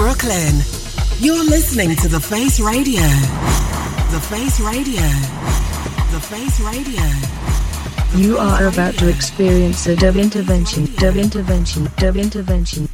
Brooklyn. You're listening to The Face Radio. The Face Radio. The Face Radio. You are about to experience a dub intervention, dub intervention, dub intervention,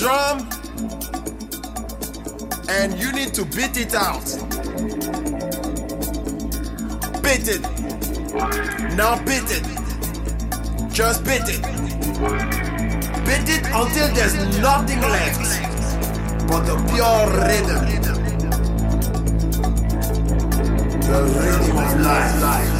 Drum, and you need to beat it out. Beat it. Now beat it. Just beat it. Beat it until there's nothing left but the pure rhythm. The rhythm of life.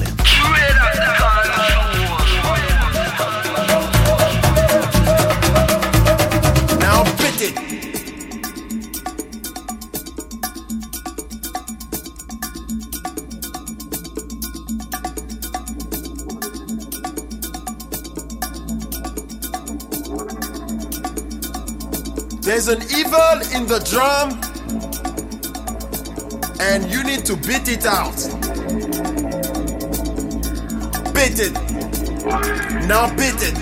There's an evil in the drum, and you need to beat it out. Beat it. Now beat it.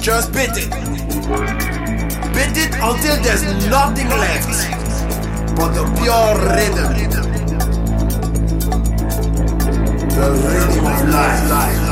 Just beat it. Beat it until there's nothing left but the pure rhythm. The rhythm of life.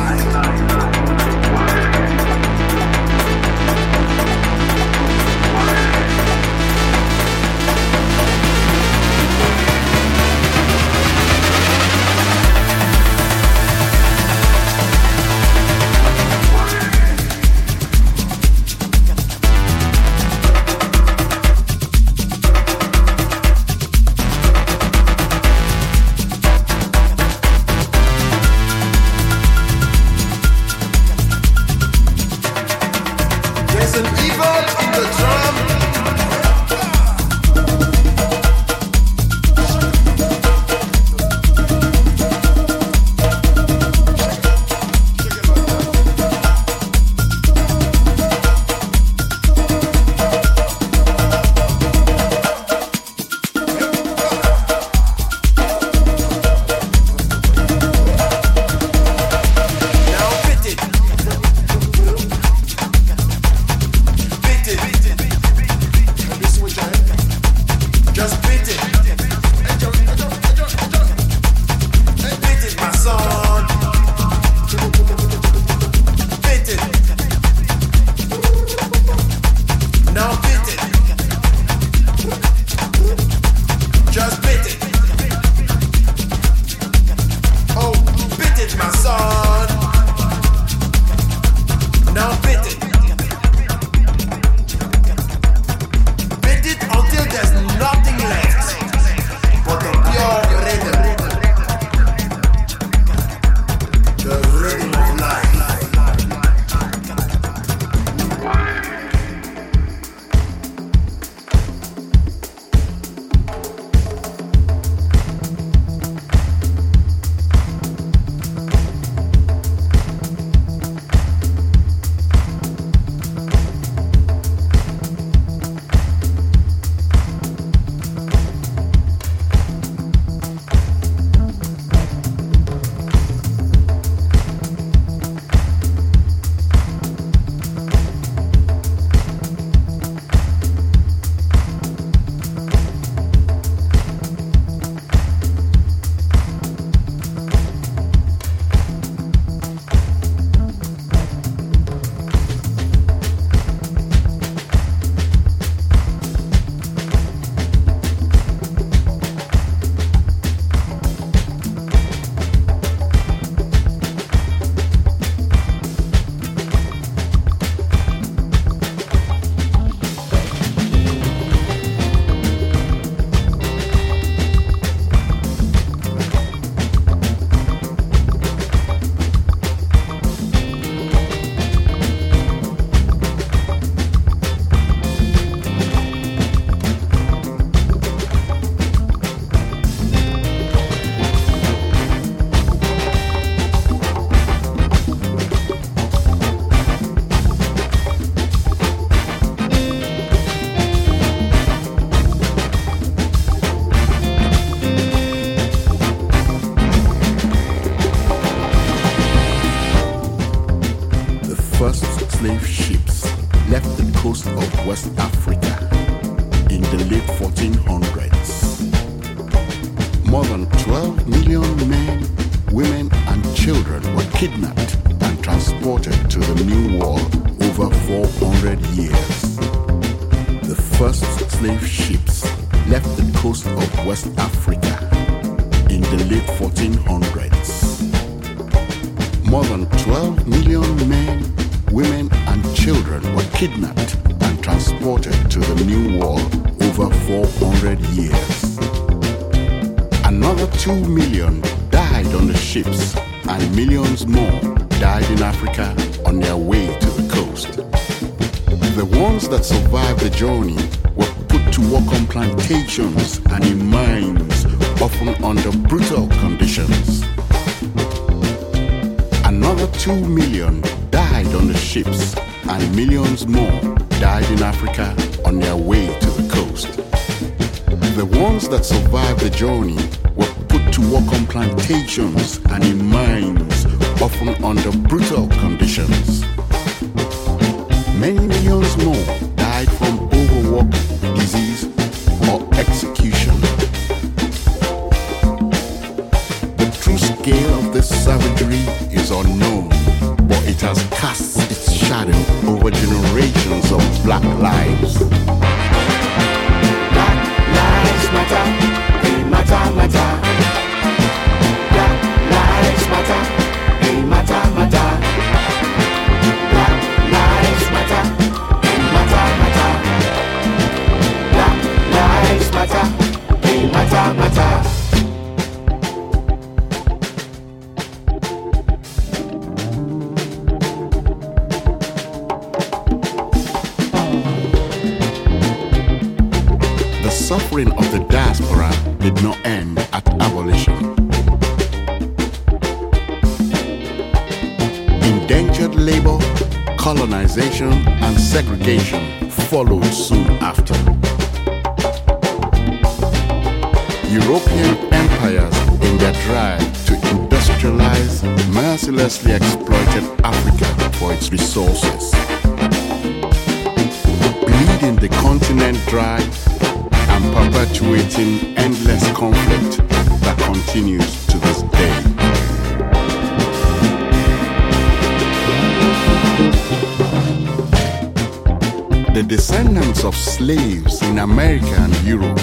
Plantations colonization, and segregation followed soon after. European empires, in their drive to industrialize, mercilessly exploited Africa for its resources. Bleeding the continent dry and perpetuating endless conflict that continues to this day. The descendants of slaves in America and Europe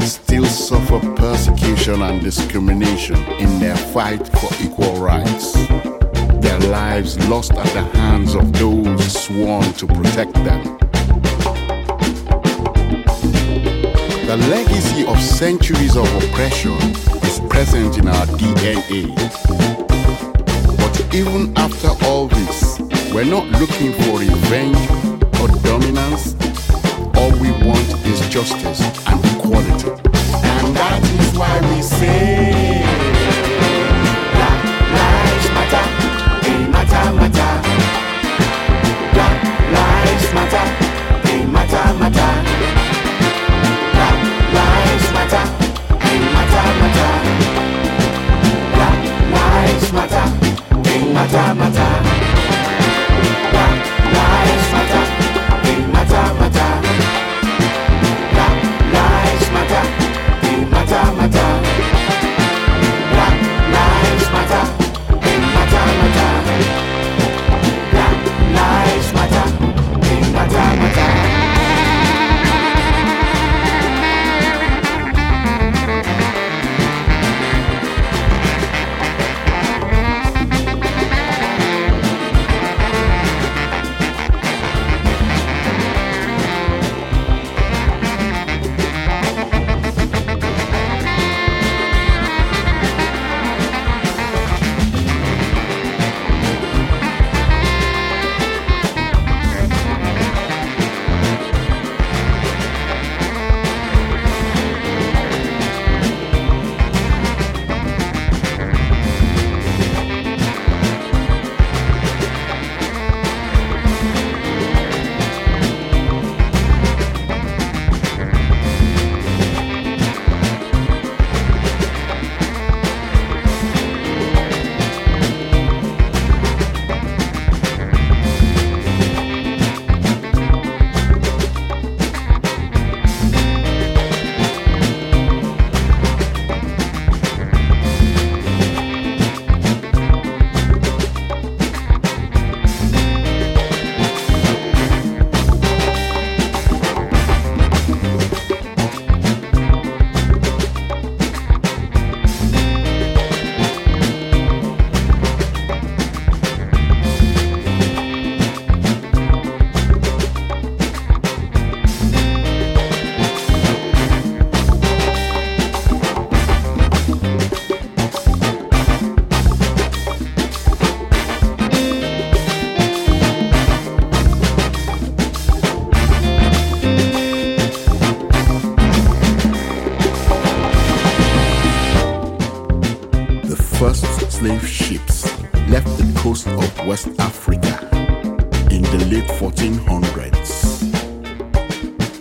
still suffer persecution and discrimination in their fight for equal rights. Their lives lost at the hands of those sworn to protect them. The legacy of centuries of oppression is present in our DNA. But even after all this, we're not looking for revenge or dominance. All we want is justice and equality. And that is why we say Black lives matter, they matter, matter. Black lives matter, they matter, matter. Black lives matter, they matter, matter. Black lives matter, they matter, matter.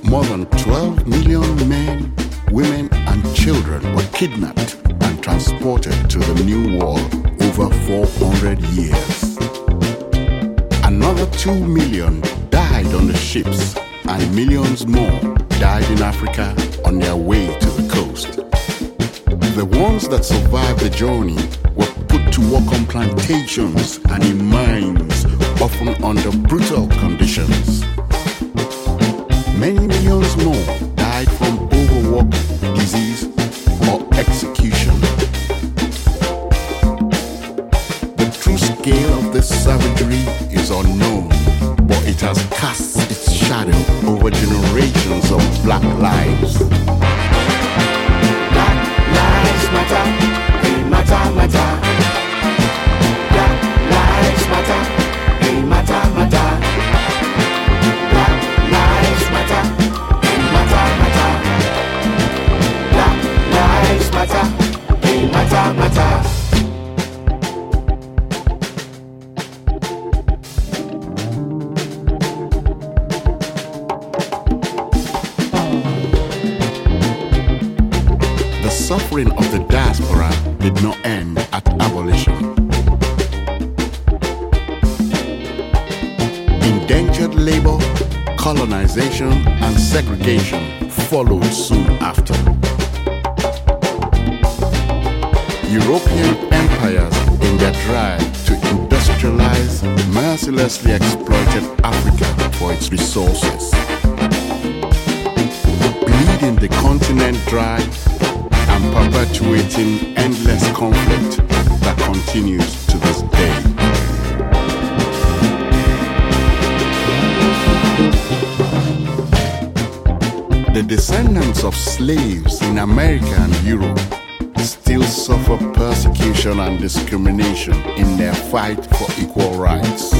More than 12 million men, women, and children were kidnapped and transported to the New World over 400 years. Another 2 million died on the ships, and millions more died in Africa on their way to the coast. The ones that survived the journey were put to work on plantations and in mines often under brutal conditions. Many millions more died from overwork, disease, or execution. The true scale of this savagery is unknown, but it has cast its shadow over generations of black lives. Black lives matter, matter, matter. Black lives matter, they matter, matter. Fight for equal rights.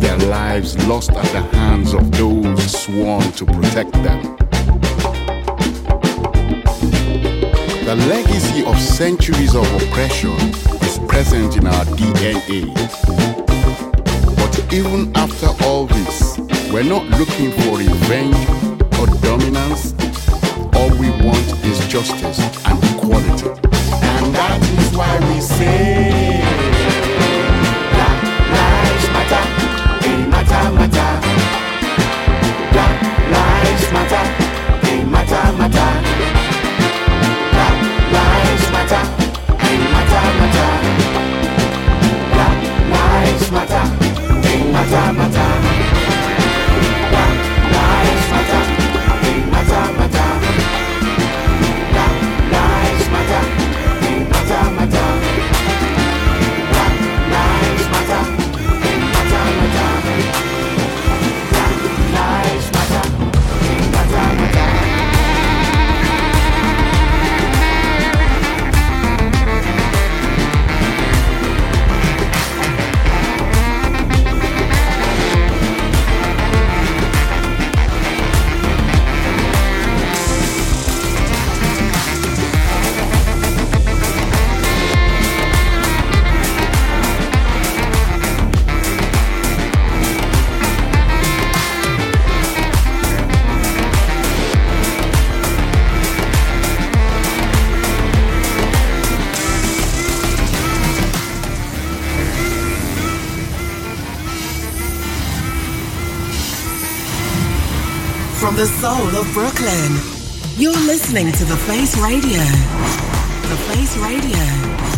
Their lives lost at the hands of those sworn to protect them. The legacy of centuries of oppression is present in our DNA. But even after all this, we're not looking for revenge or dominance. All we want is justice and equality. And that is why we say From the soul of Brooklyn, you're listening to The Face Radio. The Face Radio.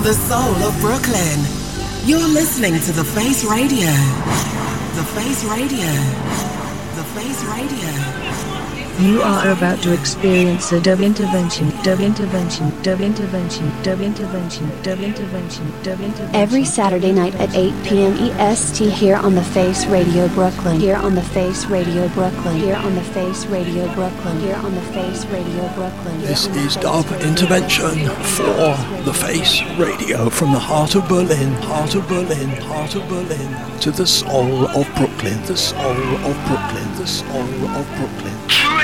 From the soul of Brooklyn, you're listening to The Face Radio. The Face Radio. The Face Radio. You are about to experience a dub intervention, dub intervention, dub intervention, dub intervention, dub intervention, dub intervention. Every Saturday night at 8 p.m. EST here on the Face Radio Brooklyn. Here on the Face Radio Brooklyn. Here on the Face Radio Brooklyn. Here on the Face Radio Brooklyn. This is Dub Intervention for the Face Radio from the heart of Berlin, heart of Berlin, heart of Berlin to the soul of Brooklyn, the soul of Brooklyn, the soul of Brooklyn.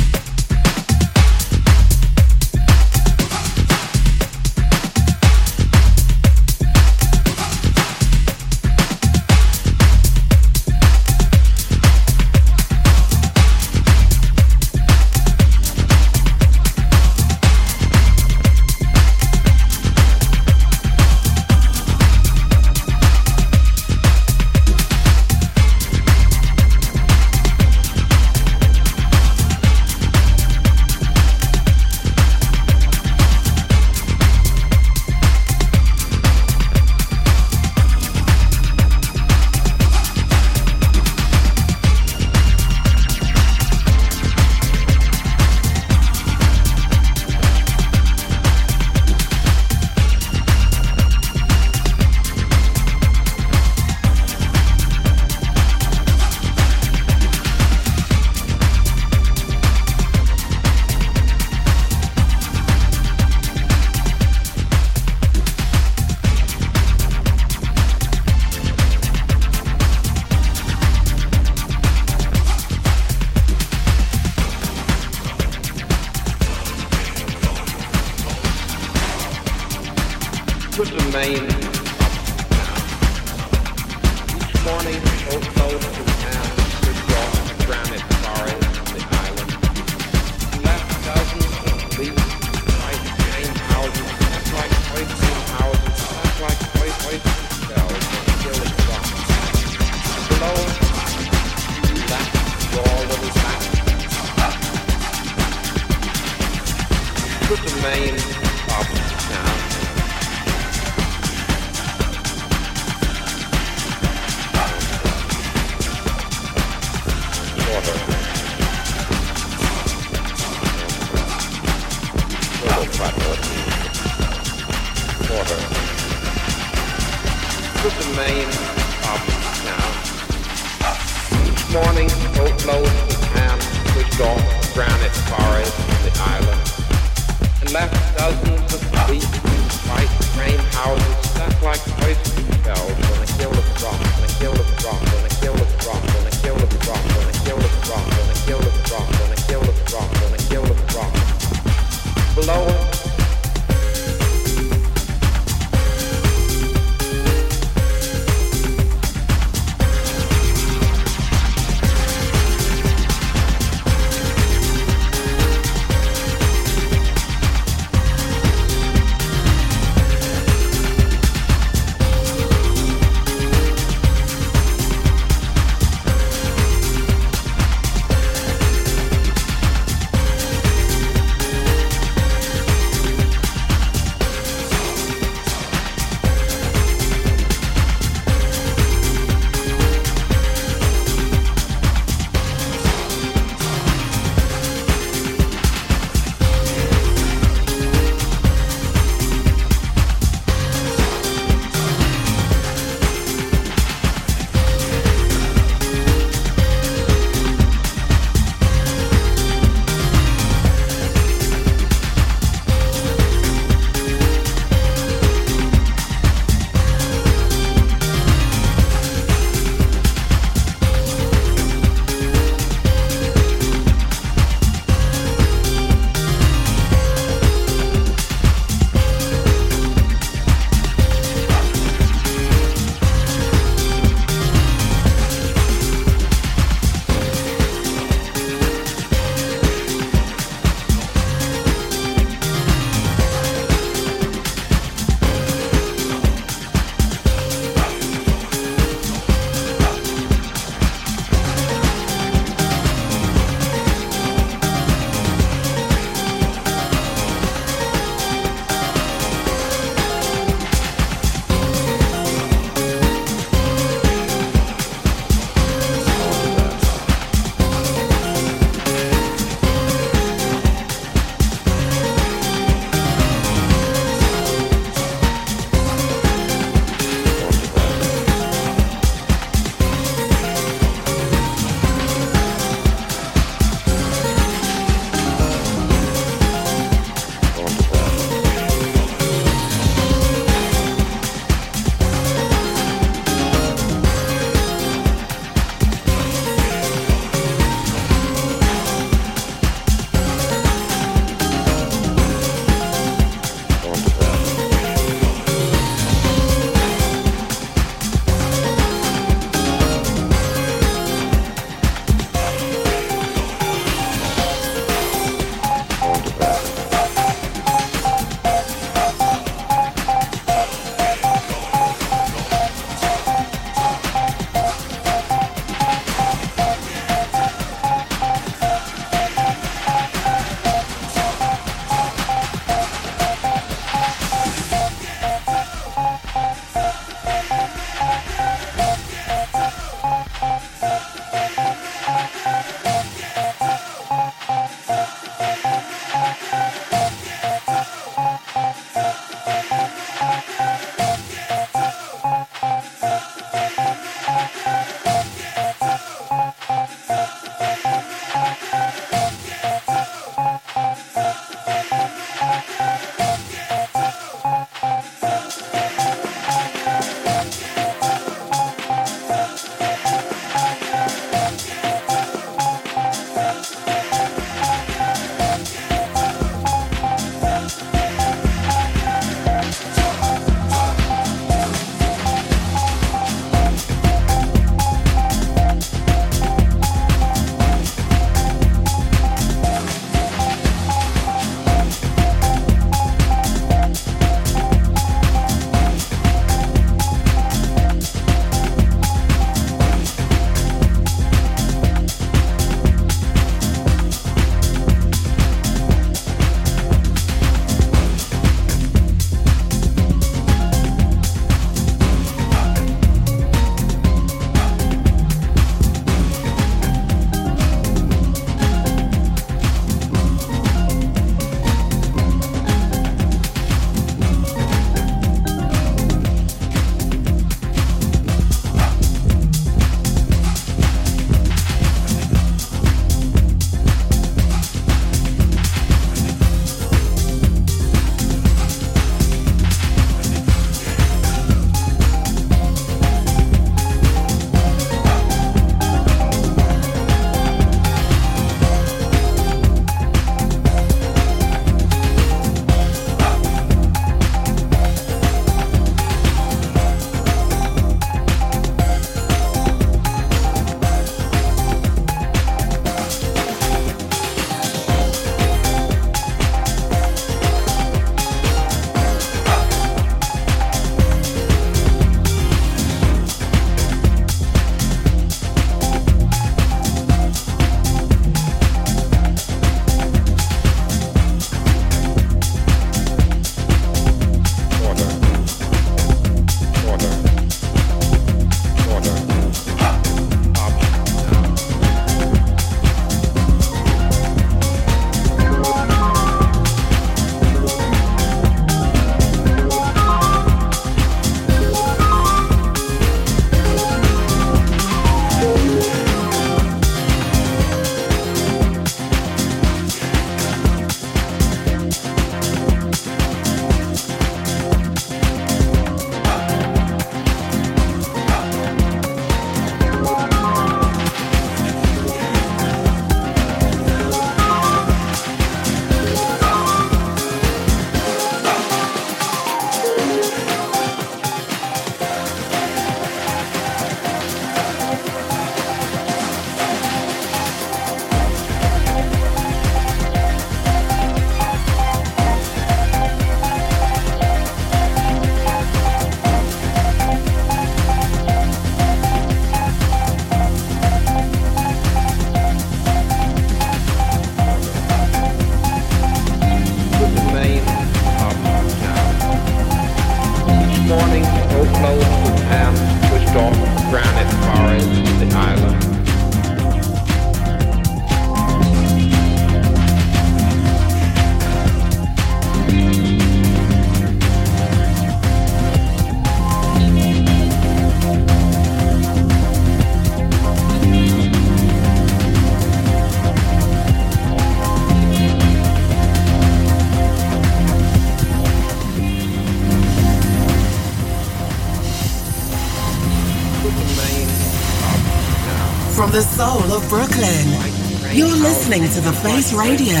From the soul of Brooklyn, you're listening to The Face Radio.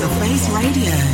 The Face Radio.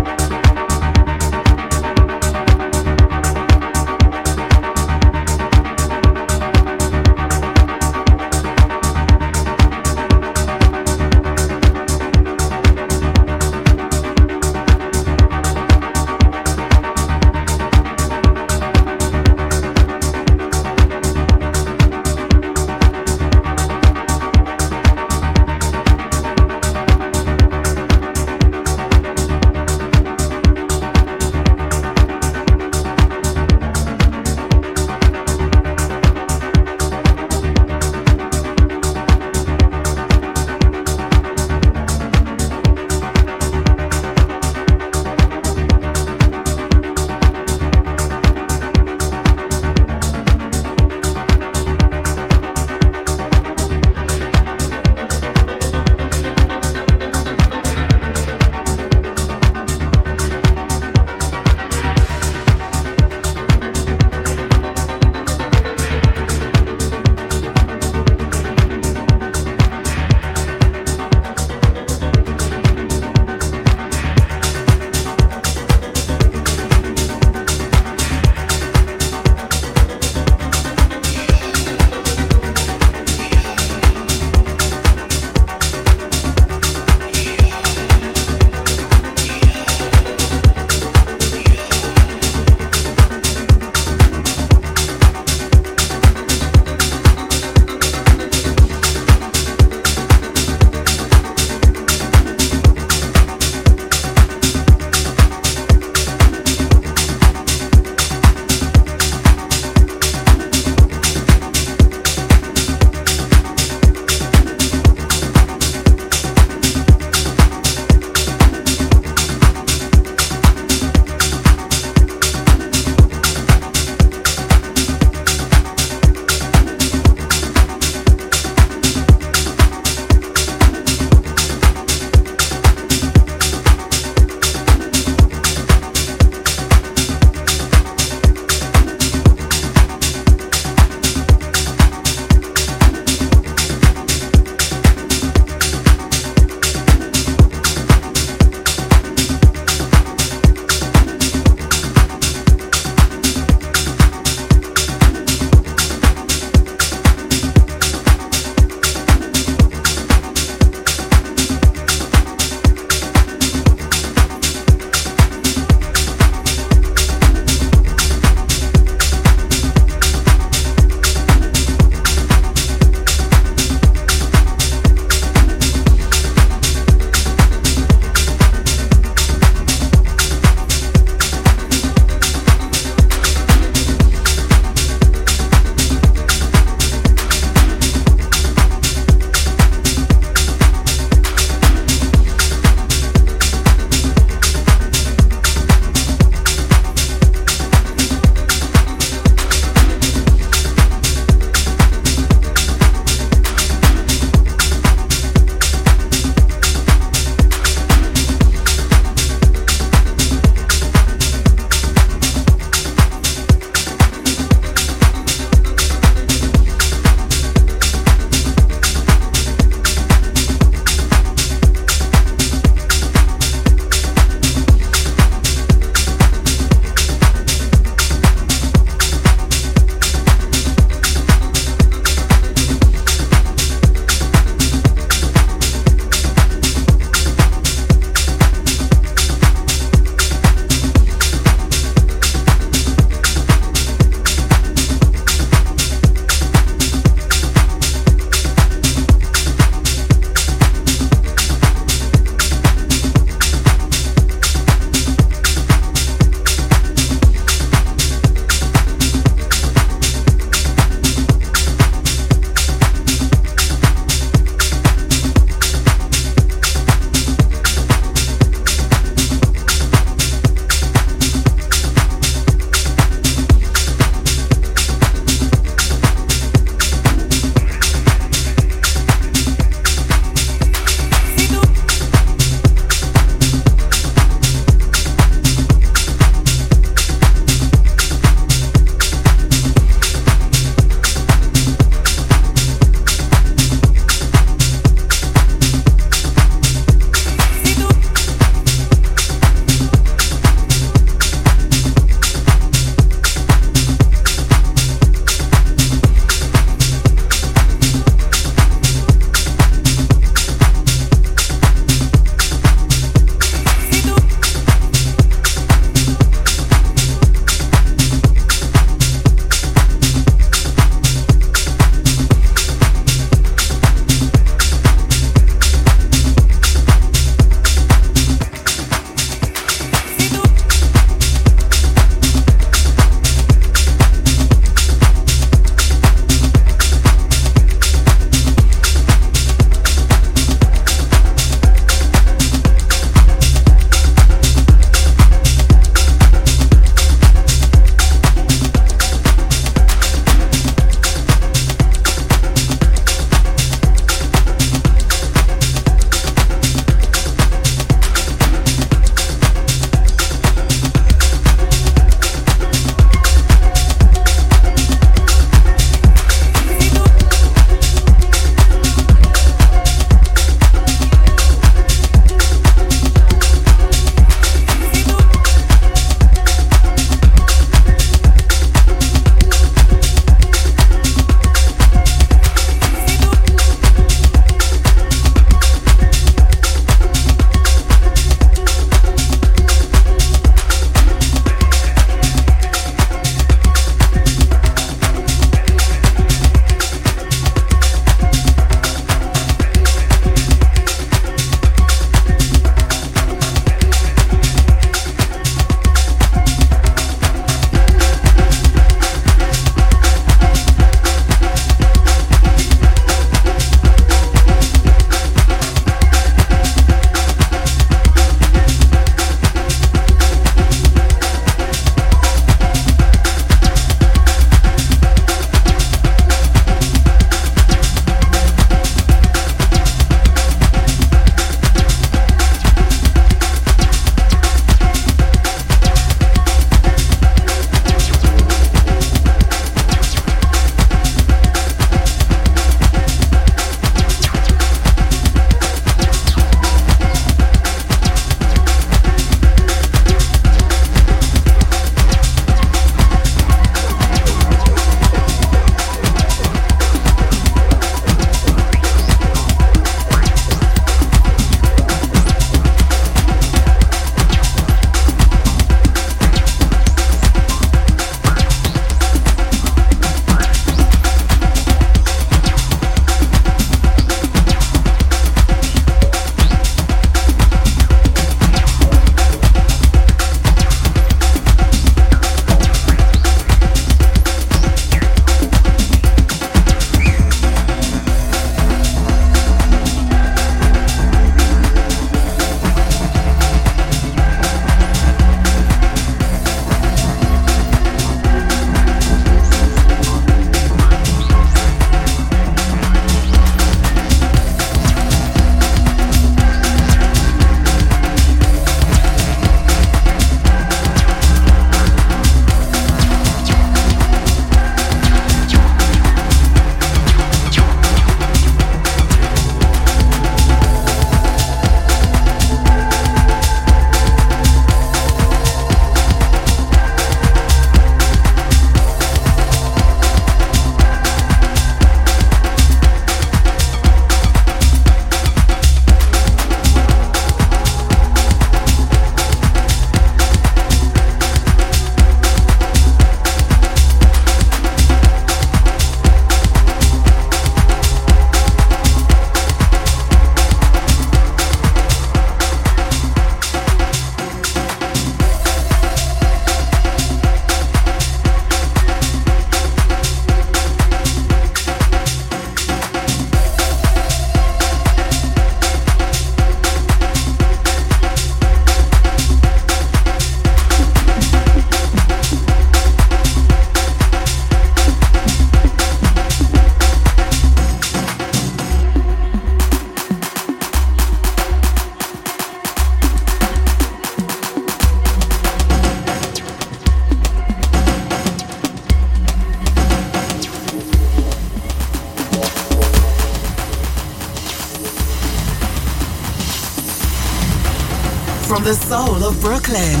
Brooklyn,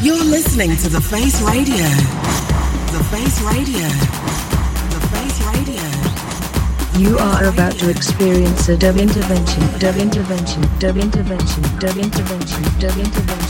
you're listening to The Face Radio. The Face Radio. The Face Radio. You are about to experience a dub intervention, dub intervention, dub intervention, dub intervention, dub intervention.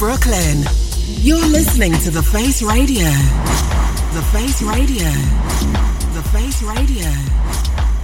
Brooklyn, you're listening to The Face Radio. The Face Radio. The Face Radio.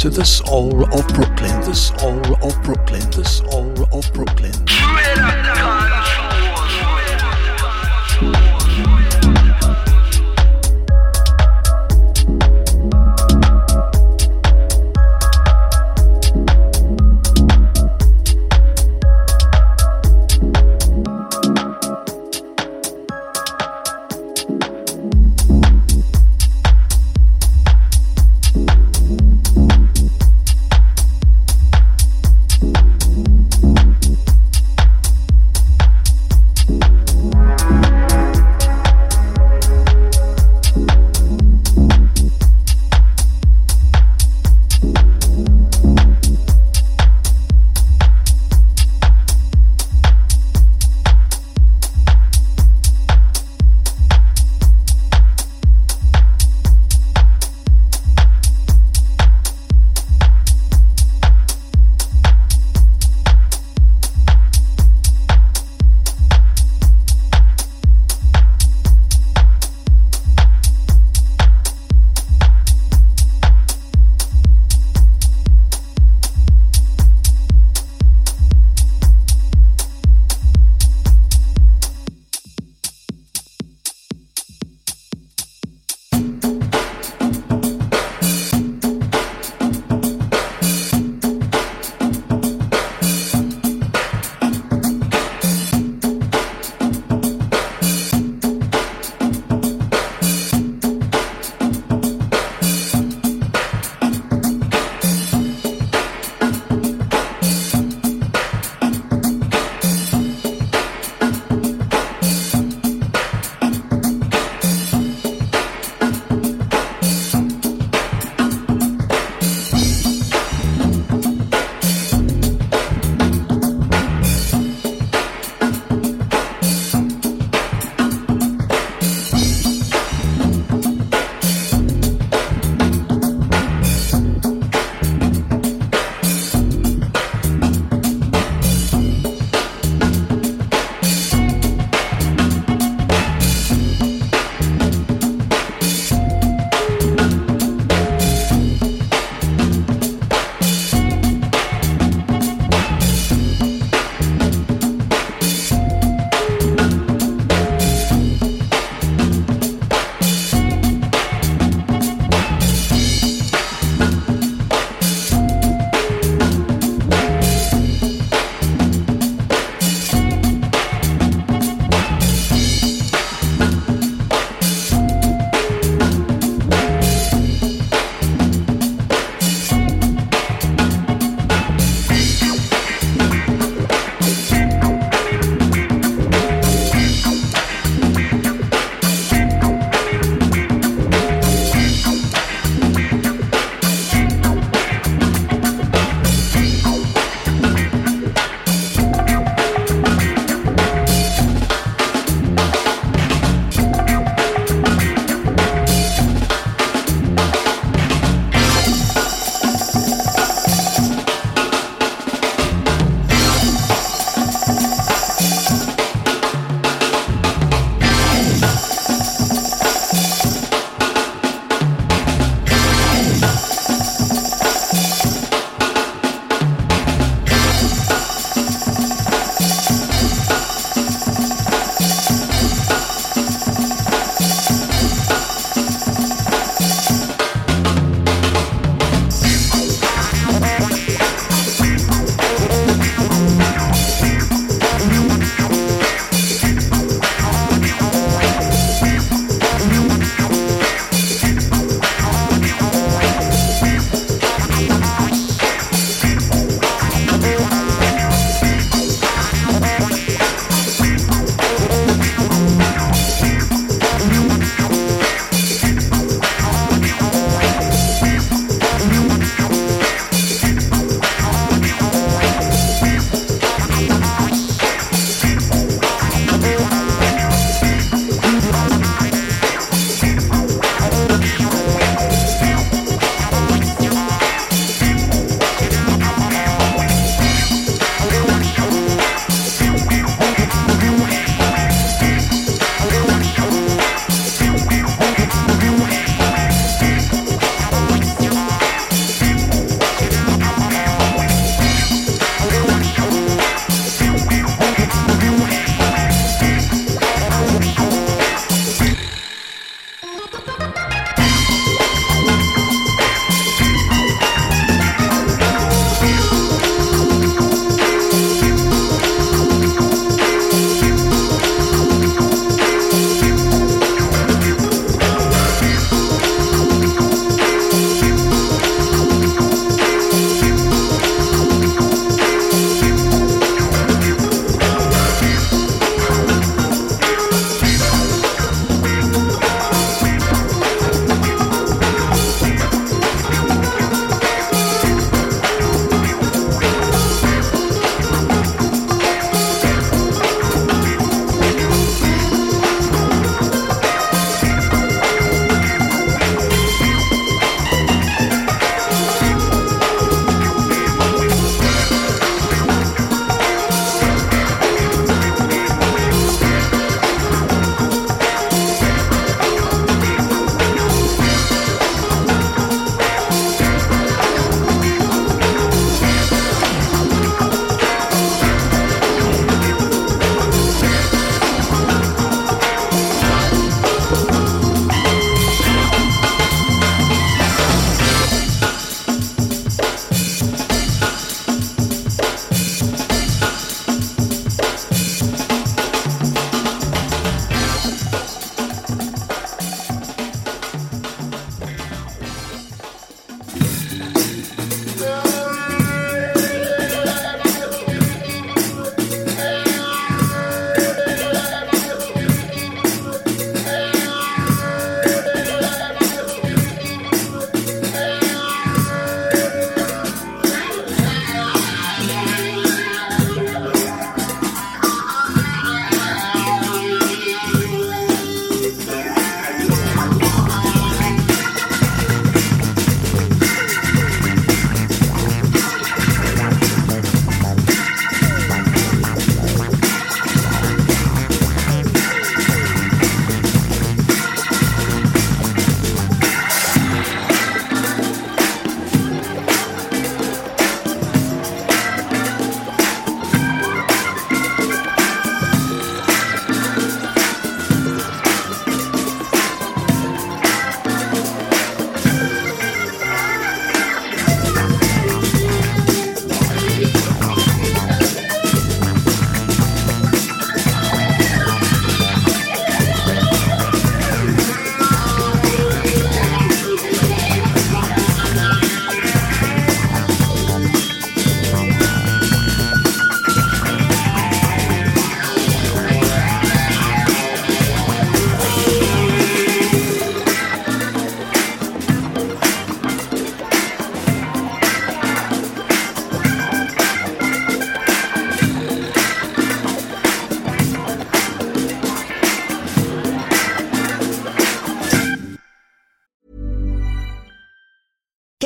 to the soul of Brooklyn, the soul of Brooklyn, the soul of Brooklyn.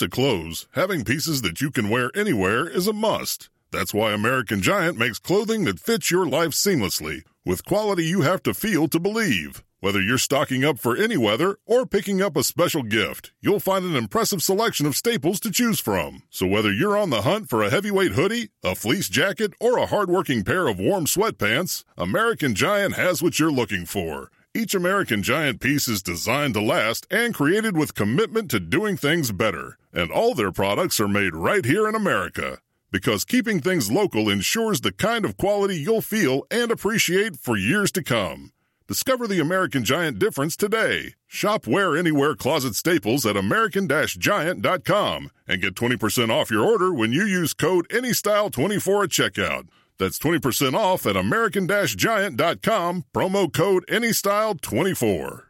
To clothes, having pieces that you can wear anywhere is a must. That's why American Giant makes clothing that fits your life seamlessly, with quality you have to feel to believe. Whether you're stocking up for any weather or picking up a special gift, you'll find an impressive selection of staples to choose from. So whether you're on the hunt for a heavyweight hoodie, a fleece jacket, or a hardworking pair of warm sweatpants, American Giant has what you're looking for. Each American Giant piece is designed to last and created with commitment to doing things better. And all their products are made right here in America. Because keeping things local ensures the kind of quality you'll feel and appreciate for years to come. Discover the American Giant difference today. Shop Wear Anywhere Closet Staples at American Giant.com and get 20% off your order when you use code ANYSTYLE24 at checkout. That's 20% off at American Giant.com, promo code ANYSTYLE24.